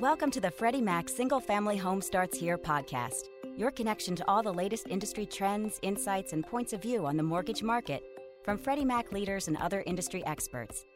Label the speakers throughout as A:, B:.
A: Welcome to the Freddie Mac Single Family Home Starts Here podcast, your connection to all the latest industry trends, insights, and points of view on the mortgage market from Freddie Mac leaders and other industry experts.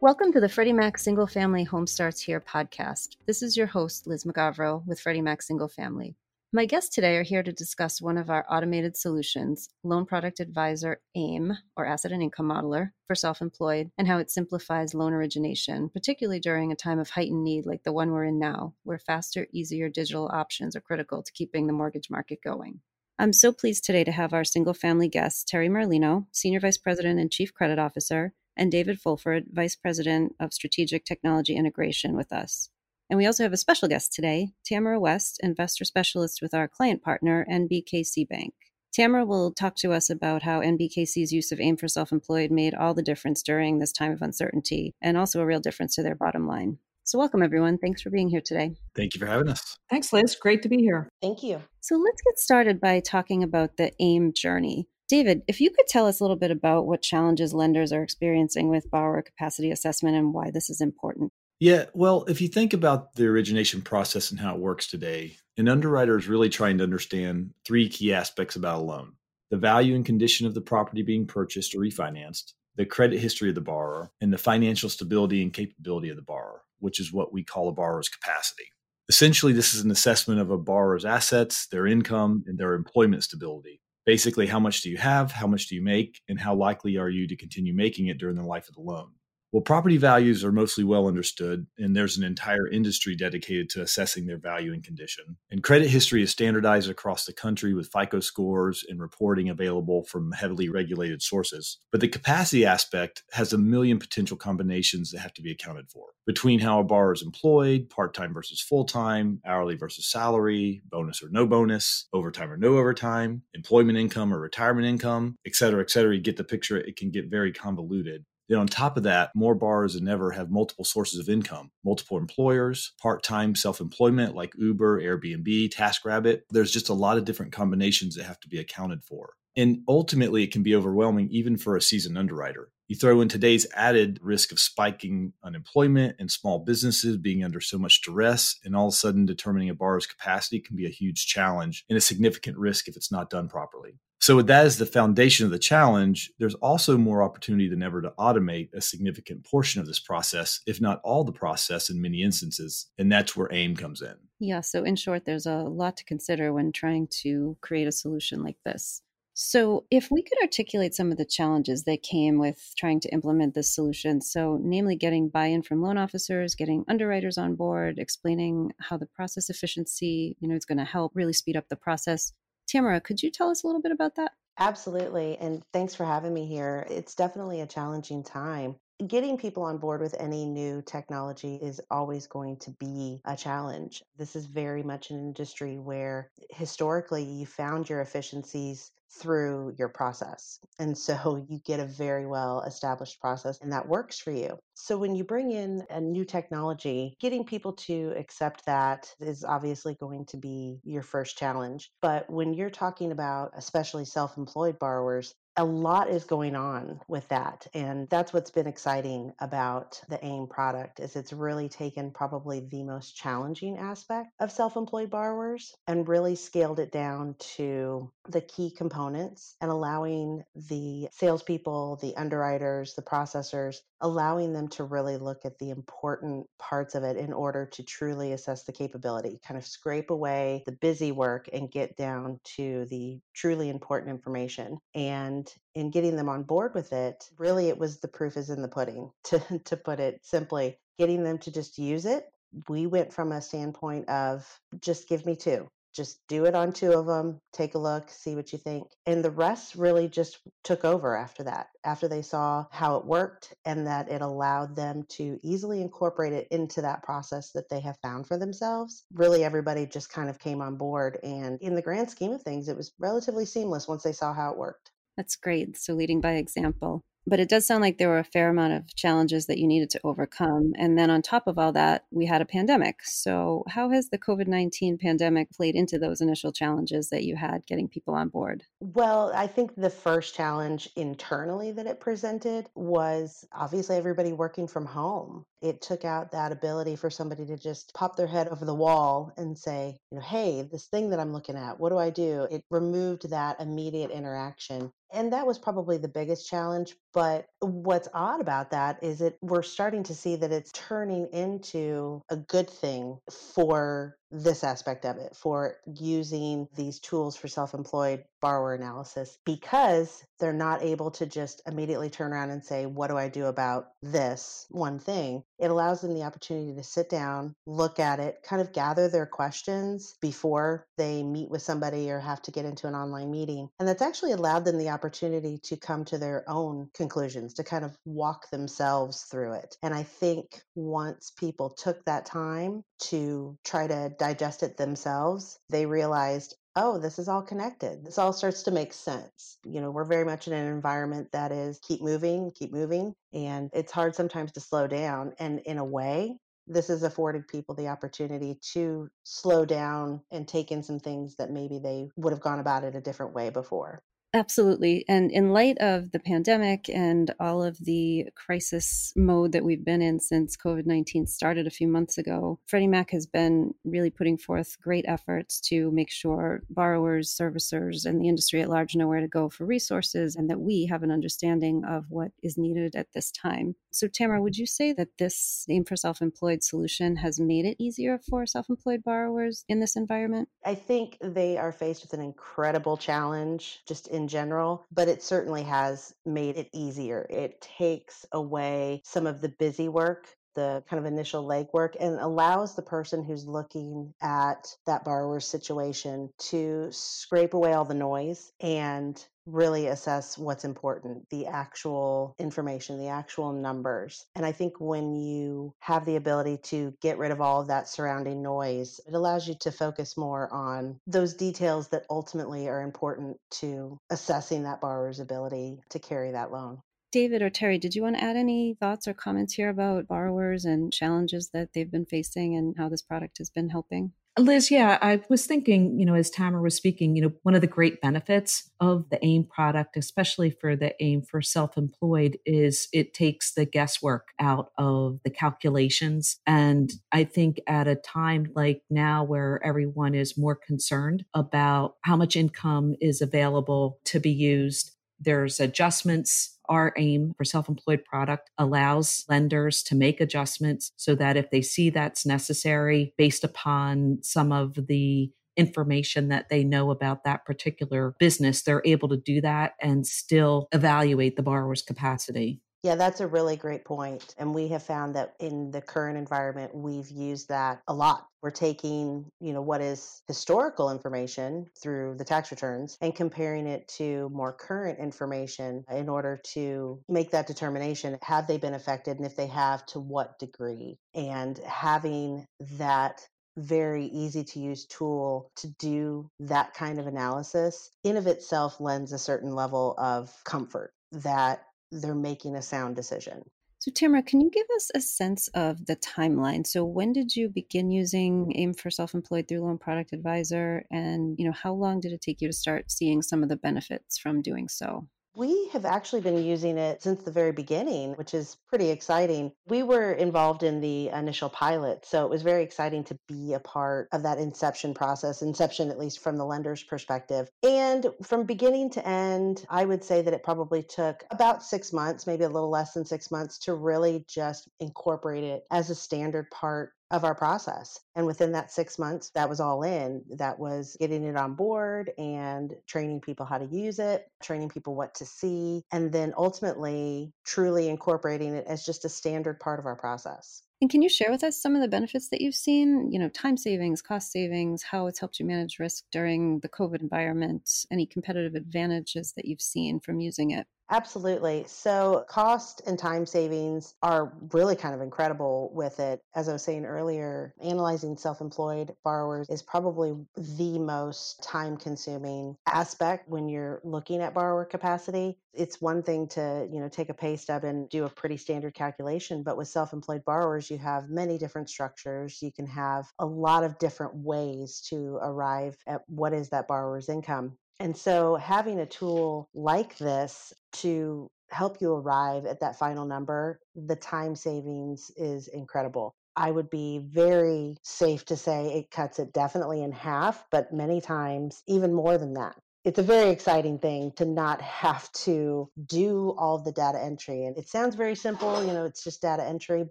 B: Welcome to the Freddie Mac Single Family Home Starts Here podcast. This is your host, Liz McGavro with Freddie Mac Single Family. My guests today are here to discuss one of our automated solutions, Loan Product Advisor AIM, or Asset and Income Modeler, for self employed, and how it simplifies loan origination, particularly during a time of heightened need like the one we're in now, where faster, easier digital options are critical to keeping the mortgage market going. I'm so pleased today to have our single family guests, Terry Marlino, Senior Vice President and Chief Credit Officer, and David Fulford, Vice President of Strategic Technology Integration, with us. And we also have a special guest today, Tamara West, Investor Specialist with our client partner, NBKC Bank. Tamara will talk to us about how NBKC's use of AIM for self employed made all the difference during this time of uncertainty and also a real difference to their bottom line. So, welcome everyone. Thanks for being here today.
C: Thank you for having us.
D: Thanks, Liz. Great to be here.
E: Thank you.
B: So, let's get started by talking about the AIM journey. David, if you could tell us a little bit about what challenges lenders are experiencing with borrower capacity assessment and why this is important.
C: Yeah, well, if you think about the origination process and how it works today, an underwriter is really trying to understand three key aspects about a loan. The value and condition of the property being purchased or refinanced, the credit history of the borrower, and the financial stability and capability of the borrower, which is what we call a borrower's capacity. Essentially, this is an assessment of a borrower's assets, their income, and their employment stability. Basically how much do you have how much do you make and how likely are you to continue making it during the life of the loan well, property values are mostly well understood, and there's an entire industry dedicated to assessing their value and condition. And credit history is standardized across the country with FICO scores and reporting available from heavily regulated sources. But the capacity aspect has a million potential combinations that have to be accounted for between how a borrower is employed, part time versus full time, hourly versus salary, bonus or no bonus, overtime or no overtime, employment income or retirement income, et cetera, et cetera. You get the picture. It can get very convoluted. Then, on top of that, more borrowers than ever have multiple sources of income, multiple employers, part time self employment like Uber, Airbnb, TaskRabbit. There's just a lot of different combinations that have to be accounted for. And ultimately, it can be overwhelming even for a seasoned underwriter. You throw in today's added risk of spiking unemployment and small businesses being under so much duress, and all of a sudden determining a borrower's capacity can be a huge challenge and a significant risk if it's not done properly. So, with that as the foundation of the challenge, there's also more opportunity than ever to automate a significant portion of this process, if not all the process in many instances. And that's where AIM comes in.
B: Yeah. So, in short, there's a lot to consider when trying to create a solution like this. So, if we could articulate some of the challenges that came with trying to implement this solution, so namely getting buy in from loan officers, getting underwriters on board, explaining how the process efficiency you know, is going to help really speed up the process Tamara, could you tell us a little bit about that?
E: Absolutely. And thanks for having me here. It's definitely a challenging time. Getting people on board with any new technology is always going to be a challenge. This is very much an industry where historically you found your efficiencies through your process. And so you get a very well established process and that works for you. So when you bring in a new technology, getting people to accept that is obviously going to be your first challenge. But when you're talking about especially self-employed borrowers, a lot is going on with that and that's what's been exciting about the aim product is it's really taken probably the most challenging aspect of self-employed borrowers and really scaled it down to the key components and allowing the salespeople the underwriters the processors allowing them to really look at the important parts of it in order to truly assess the capability kind of scrape away the busy work and get down to the truly important information and in getting them on board with it, really it was the proof is in the pudding, to, to put it simply. Getting them to just use it, we went from a standpoint of just give me two. Just do it on two of them, take a look, see what you think. And the rest really just took over after that, after they saw how it worked and that it allowed them to easily incorporate it into that process that they have found for themselves. Really, everybody just kind of came on board. And in the grand scheme of things, it was relatively seamless once they saw how it worked.
B: That's great. So, leading by example. But it does sound like there were a fair amount of challenges that you needed to overcome. And then on top of all that, we had a pandemic. So, how has the COVID 19 pandemic played into those initial challenges that you had getting people on board?
E: Well, I think the first challenge internally that it presented was obviously everybody working from home. It took out that ability for somebody to just pop their head over the wall and say, you know, hey, this thing that I'm looking at, what do I do? It removed that immediate interaction and that was probably the biggest challenge but what's odd about that is that we're starting to see that it's turning into a good thing for this aspect of it for using these tools for self employed borrower analysis because they're not able to just immediately turn around and say, What do I do about this one thing? It allows them the opportunity to sit down, look at it, kind of gather their questions before they meet with somebody or have to get into an online meeting. And that's actually allowed them the opportunity to come to their own conclusions, to kind of walk themselves through it. And I think once people took that time to try to digest it themselves, they realized, oh, this is all connected. This all starts to make sense. You know, we're very much in an environment that is keep moving, keep moving. And it's hard sometimes to slow down. And in a way, this has afforded people the opportunity to slow down and take in some things that maybe they would have gone about it a different way before.
B: Absolutely. And in light of the pandemic and all of the crisis mode that we've been in since COVID 19 started a few months ago, Freddie Mac has been really putting forth great efforts to make sure borrowers, servicers, and the industry at large know where to go for resources and that we have an understanding of what is needed at this time. So, Tamara, would you say that this AIM for Self Employed solution has made it easier for self employed borrowers in this environment?
E: I think they are faced with an incredible challenge just in general, but it certainly has made it easier. It takes away some of the busy work the kind of initial legwork and allows the person who's looking at that borrower's situation to scrape away all the noise and really assess what's important the actual information, the actual numbers. And I think when you have the ability to get rid of all of that surrounding noise, it allows you to focus more on those details that ultimately are important to assessing that borrower's ability to carry that loan.
B: David or Terry, did you want to add any thoughts or comments here about borrowers and challenges that they've been facing and how this product has been helping?
D: Liz, yeah, I was thinking, you know, as Tamara was speaking, you know, one of the great benefits of the AIM product, especially for the AIM for self employed, is it takes the guesswork out of the calculations. And I think at a time like now where everyone is more concerned about how much income is available to be used, there's adjustments our aim for self employed product allows lenders to make adjustments so that if they see that's necessary based upon some of the information that they know about that particular business, they're able to do that and still evaluate the borrower's capacity.
E: Yeah, that's a really great point. And we have found that in the current environment, we've used that a lot. We're taking, you know, what is historical information through the tax returns and comparing it to more current information in order to make that determination. Have they been affected? And if they have, to what degree? And having that very easy to use tool to do that kind of analysis in of itself lends a certain level of comfort that they're making a sound decision.
B: So, Tamara, can you give us a sense of the timeline? So, when did you begin using AIM for self-employed through Loan Product Advisor, and you know how long did it take you to start seeing some of the benefits from doing so?
E: We have actually been using it since the very beginning, which is pretty exciting. We were involved in the initial pilot, so it was very exciting to be a part of that inception process, inception at least from the lender's perspective. And from beginning to end, I would say that it probably took about six months, maybe a little less than six months, to really just incorporate it as a standard part of our process. And within that six months, that was all in. That was getting it on board and training people how to use it, training people what to see, and then ultimately truly incorporating it as just a standard part of our process.
B: And can you share with us some of the benefits that you've seen? You know, time savings, cost savings, how it's helped you manage risk during the COVID environment, any competitive advantages that you've seen from using it?
E: Absolutely. So, cost and time savings are really kind of incredible with it. As I was saying earlier, analyzing self employed borrowers is probably the most time consuming aspect when you're looking at borrower capacity. It's one thing to, you know, take a pay stub and do a pretty standard calculation, but with self-employed borrowers, you have many different structures. You can have a lot of different ways to arrive at what is that borrower's income. And so having a tool like this to help you arrive at that final number, the time savings is incredible. I would be very safe to say it cuts it definitely in half, but many times even more than that it's a very exciting thing to not have to do all the data entry. And it sounds very simple, you know, it's just data entry,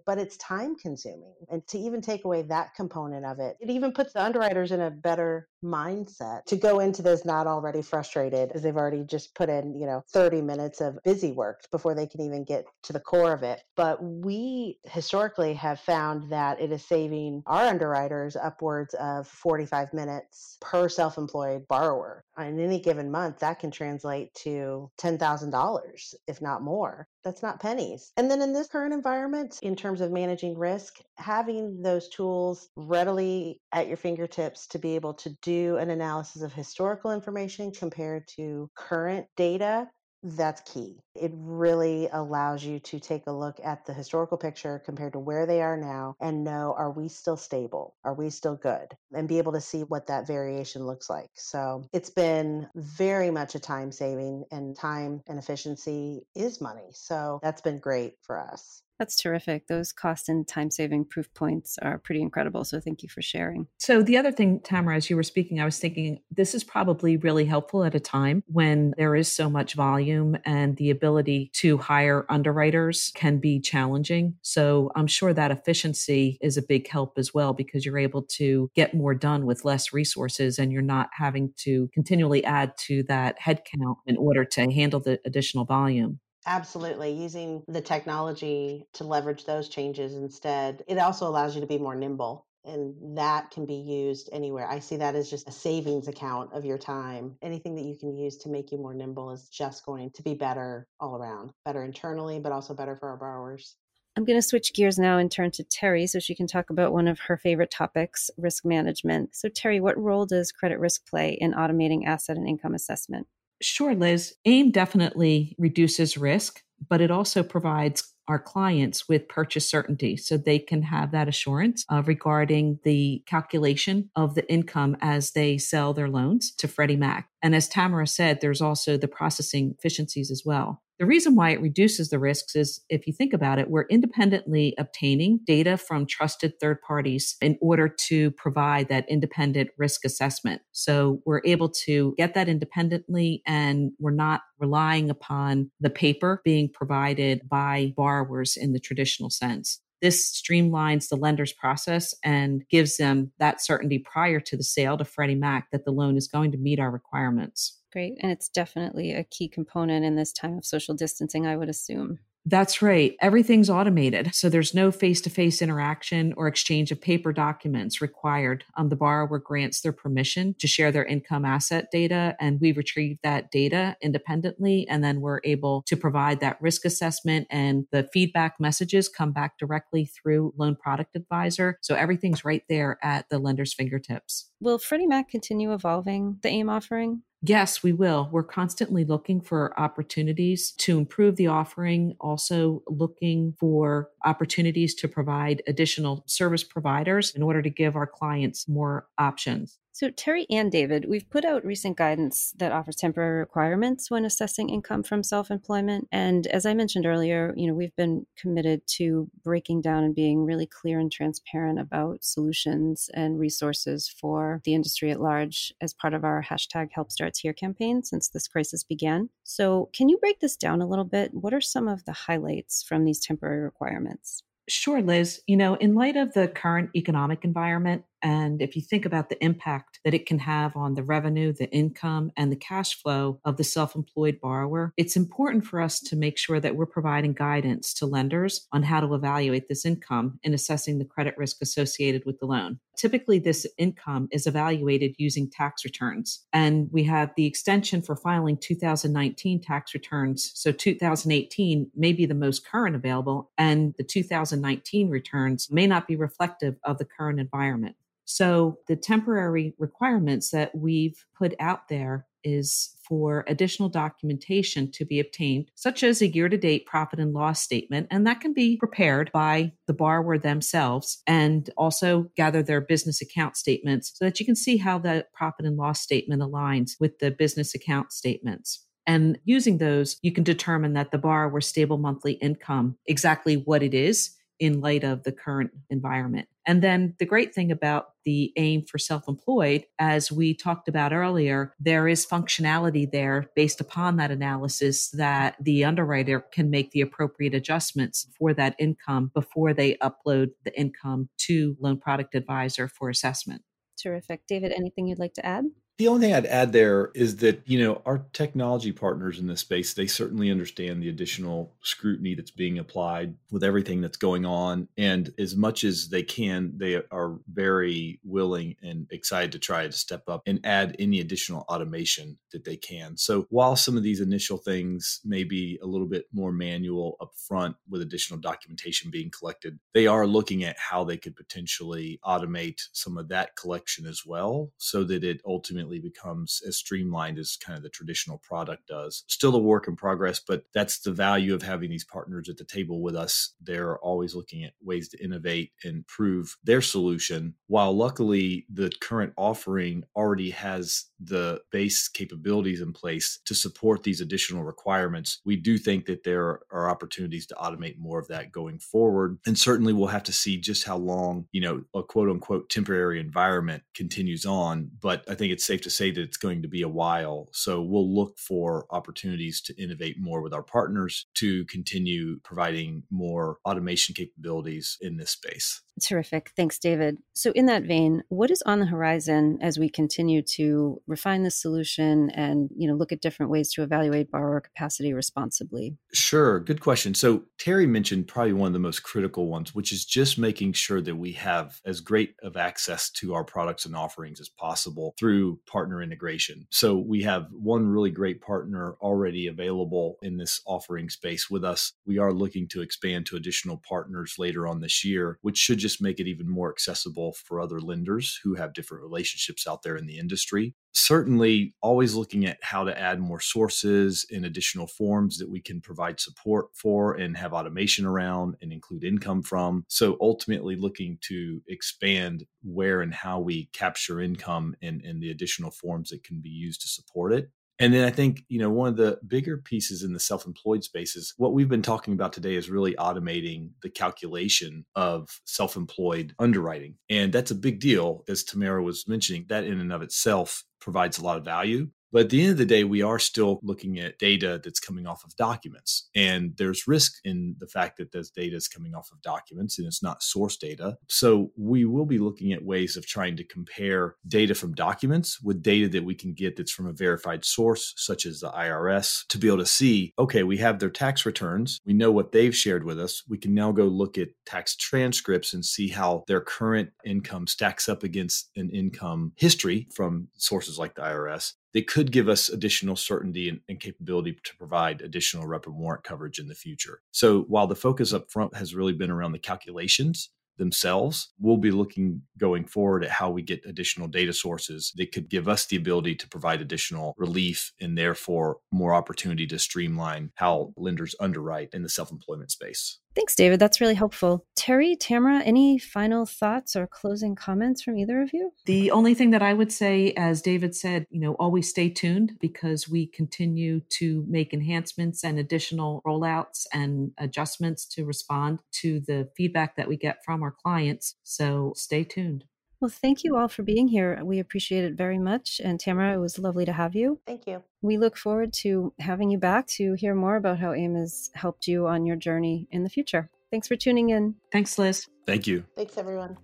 E: but it's time consuming. And to even take away that component of it, it even puts the underwriters in a better mindset to go into this not already frustrated as they've already just put in, you know, 30 minutes of busy work before they can even get to the core of it. But we historically have found that it is saving our underwriters upwards of 45 minutes per self employed borrower. In any given month, that can translate to $10,000, if not more. That's not pennies. And then in this current environment, in terms of managing risk, having those tools readily at your fingertips to be able to do an analysis of historical information compared to current data that's key. It really allows you to take a look at the historical picture compared to where they are now and know are we still stable? Are we still good? And be able to see what that variation looks like. So it's been very much a time saving, and time and efficiency is money. So that's been great for us.
B: That's terrific. Those cost and time saving proof points are pretty incredible. So thank you for sharing.
D: So, the other thing, Tamara, as you were speaking, I was thinking this is probably really helpful at a time when there is so much volume and the ability to hire underwriters can be challenging. So, I'm sure that efficiency is a big help as well because you're able to get more done with less resources and you're not having to continually add to that headcount in order to handle the additional volume.
E: Absolutely. Using the technology to leverage those changes instead. It also allows you to be more nimble and that can be used anywhere. I see that as just a savings account of your time. Anything that you can use to make you more nimble is just going to be better all around, better internally, but also better for our borrowers.
B: I'm going to switch gears now and turn to Terry so she can talk about one of her favorite topics, risk management. So, Terry, what role does credit risk play in automating asset and income assessment?
D: Sure, Liz. AIM definitely reduces risk, but it also provides our clients with purchase certainty so they can have that assurance uh, regarding the calculation of the income as they sell their loans to Freddie Mac. And as Tamara said, there's also the processing efficiencies as well. The reason why it reduces the risks is if you think about it, we're independently obtaining data from trusted third parties in order to provide that independent risk assessment. So we're able to get that independently and we're not relying upon the paper being provided by borrowers in the traditional sense. This streamlines the lender's process and gives them that certainty prior to the sale to Freddie Mac that the loan is going to meet our requirements.
B: Great. And it's definitely a key component in this time of social distancing, I would assume.
D: That's right. Everything's automated. So there's no face to face interaction or exchange of paper documents required. Um, the borrower grants their permission to share their income asset data, and we retrieve that data independently. And then we're able to provide that risk assessment, and the feedback messages come back directly through Loan Product Advisor. So everything's right there at the lender's fingertips.
B: Will Freddie Mac continue evolving the AIM offering?
D: Yes, we will. We're constantly looking for opportunities to improve the offering, also looking for opportunities to provide additional service providers in order to give our clients more options.
B: So, Terry and David, we've put out recent guidance that offers temporary requirements when assessing income from self employment. And as I mentioned earlier, you know, we've been committed to breaking down and being really clear and transparent about solutions and resources for the industry at large as part of our hashtag Help Starts Here campaign since this crisis began. So, can you break this down a little bit? What are some of the highlights from these temporary requirements?
D: Sure, Liz. You know, in light of the current economic environment, And if you think about the impact that it can have on the revenue, the income, and the cash flow of the self employed borrower, it's important for us to make sure that we're providing guidance to lenders on how to evaluate this income in assessing the credit risk associated with the loan. Typically, this income is evaluated using tax returns. And we have the extension for filing 2019 tax returns. So 2018 may be the most current available, and the 2019 returns may not be reflective of the current environment. So the temporary requirements that we've put out there is for additional documentation to be obtained, such as a year to date profit and loss statement. And that can be prepared by the borrower themselves and also gather their business account statements so that you can see how the profit and loss statement aligns with the business account statements. And using those, you can determine that the borrower's stable monthly income, exactly what it is, in light of the current environment. And then the great thing about the aim for self employed, as we talked about earlier, there is functionality there based upon that analysis that the underwriter can make the appropriate adjustments for that income before they upload the income to Loan Product Advisor for assessment.
B: Terrific. David, anything you'd like to add?
C: The only thing I'd add there is that, you know, our technology partners in this space, they certainly understand the additional scrutiny that's being applied with everything that's going on. And as much as they can, they are very willing and excited to try to step up and add any additional automation that they can. So while some of these initial things may be a little bit more manual up front with additional documentation being collected, they are looking at how they could potentially automate some of that collection as well so that it ultimately becomes as streamlined as kind of the traditional product does. Still a work in progress, but that's the value of having these partners at the table with us. They're always looking at ways to innovate and improve their solution, while luckily the current offering already has the base capabilities in place to support these additional requirements. We do think that there are opportunities to automate more of that going forward. And certainly we'll have to see just how long, you know, a quote unquote temporary environment continues on. But I think it's safe to say that it's going to be a while. So we'll look for opportunities to innovate more with our partners to continue providing more automation capabilities in this space.
B: Terrific. Thanks, David. So, in that vein, what is on the horizon as we continue to refine this solution and you know look at different ways to evaluate borrower capacity responsibly?
C: Sure, good question. So, Terry mentioned probably one of the most critical ones, which is just making sure that we have as great of access to our products and offerings as possible through partner integration. So, we have one really great partner already available in this offering space with us. We are looking to expand to additional partners later on this year, which should just make it even more accessible for other lenders who have different relationships out there in the industry. Certainly, always looking at how to add more sources and additional forms that we can provide support for and have automation around and include income from. So, ultimately, looking to expand where and how we capture income and, and the additional forms that can be used to support it. And then I think, you know, one of the bigger pieces in the self employed space is what we've been talking about today is really automating the calculation of self employed underwriting. And that's a big deal, as Tamara was mentioning, that in and of itself provides a lot of value. But at the end of the day, we are still looking at data that's coming off of documents. And there's risk in the fact that this data is coming off of documents and it's not source data. So we will be looking at ways of trying to compare data from documents with data that we can get that's from a verified source, such as the IRS, to be able to see okay, we have their tax returns. We know what they've shared with us. We can now go look at tax transcripts and see how their current income stacks up against an income history from sources like the IRS they could give us additional certainty and, and, capability to provide additional rep and warrant coverage in the future. So while the focus up front has really been around the calculations themselves, we'll be looking going forward at how we get additional data sources that could give us the ability to provide additional relief and therefore more opportunity to streamline how lenders underwrite in the self-employment space.
B: Thanks, David. That's really helpful. Terry, Tamara, any final thoughts or closing comments from either of you?
D: The only thing that I would say, as David said, you know, always stay tuned because we continue to make enhancements and additional rollouts and adjustments to respond to the feedback that we get from our clients. So stay tuned.
B: Well, thank you all for being here. We appreciate it very much. And Tamara, it was lovely to have you.
E: Thank you.
B: We look forward to having you back to hear more about how AIM has helped you on your journey in the future. Thanks for tuning in.
D: Thanks, Liz.
C: Thank you.
E: Thanks, everyone.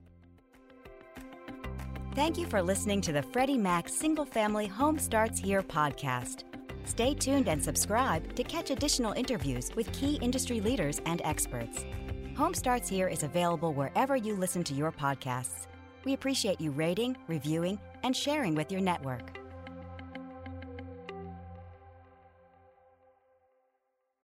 A: Thank you for listening to the Freddie Mac Single Family Home Starts Here podcast. Stay tuned and subscribe to catch additional interviews with key industry leaders and experts. Home Starts Here is available wherever you listen to your podcasts. We appreciate you rating, reviewing, and sharing with your network.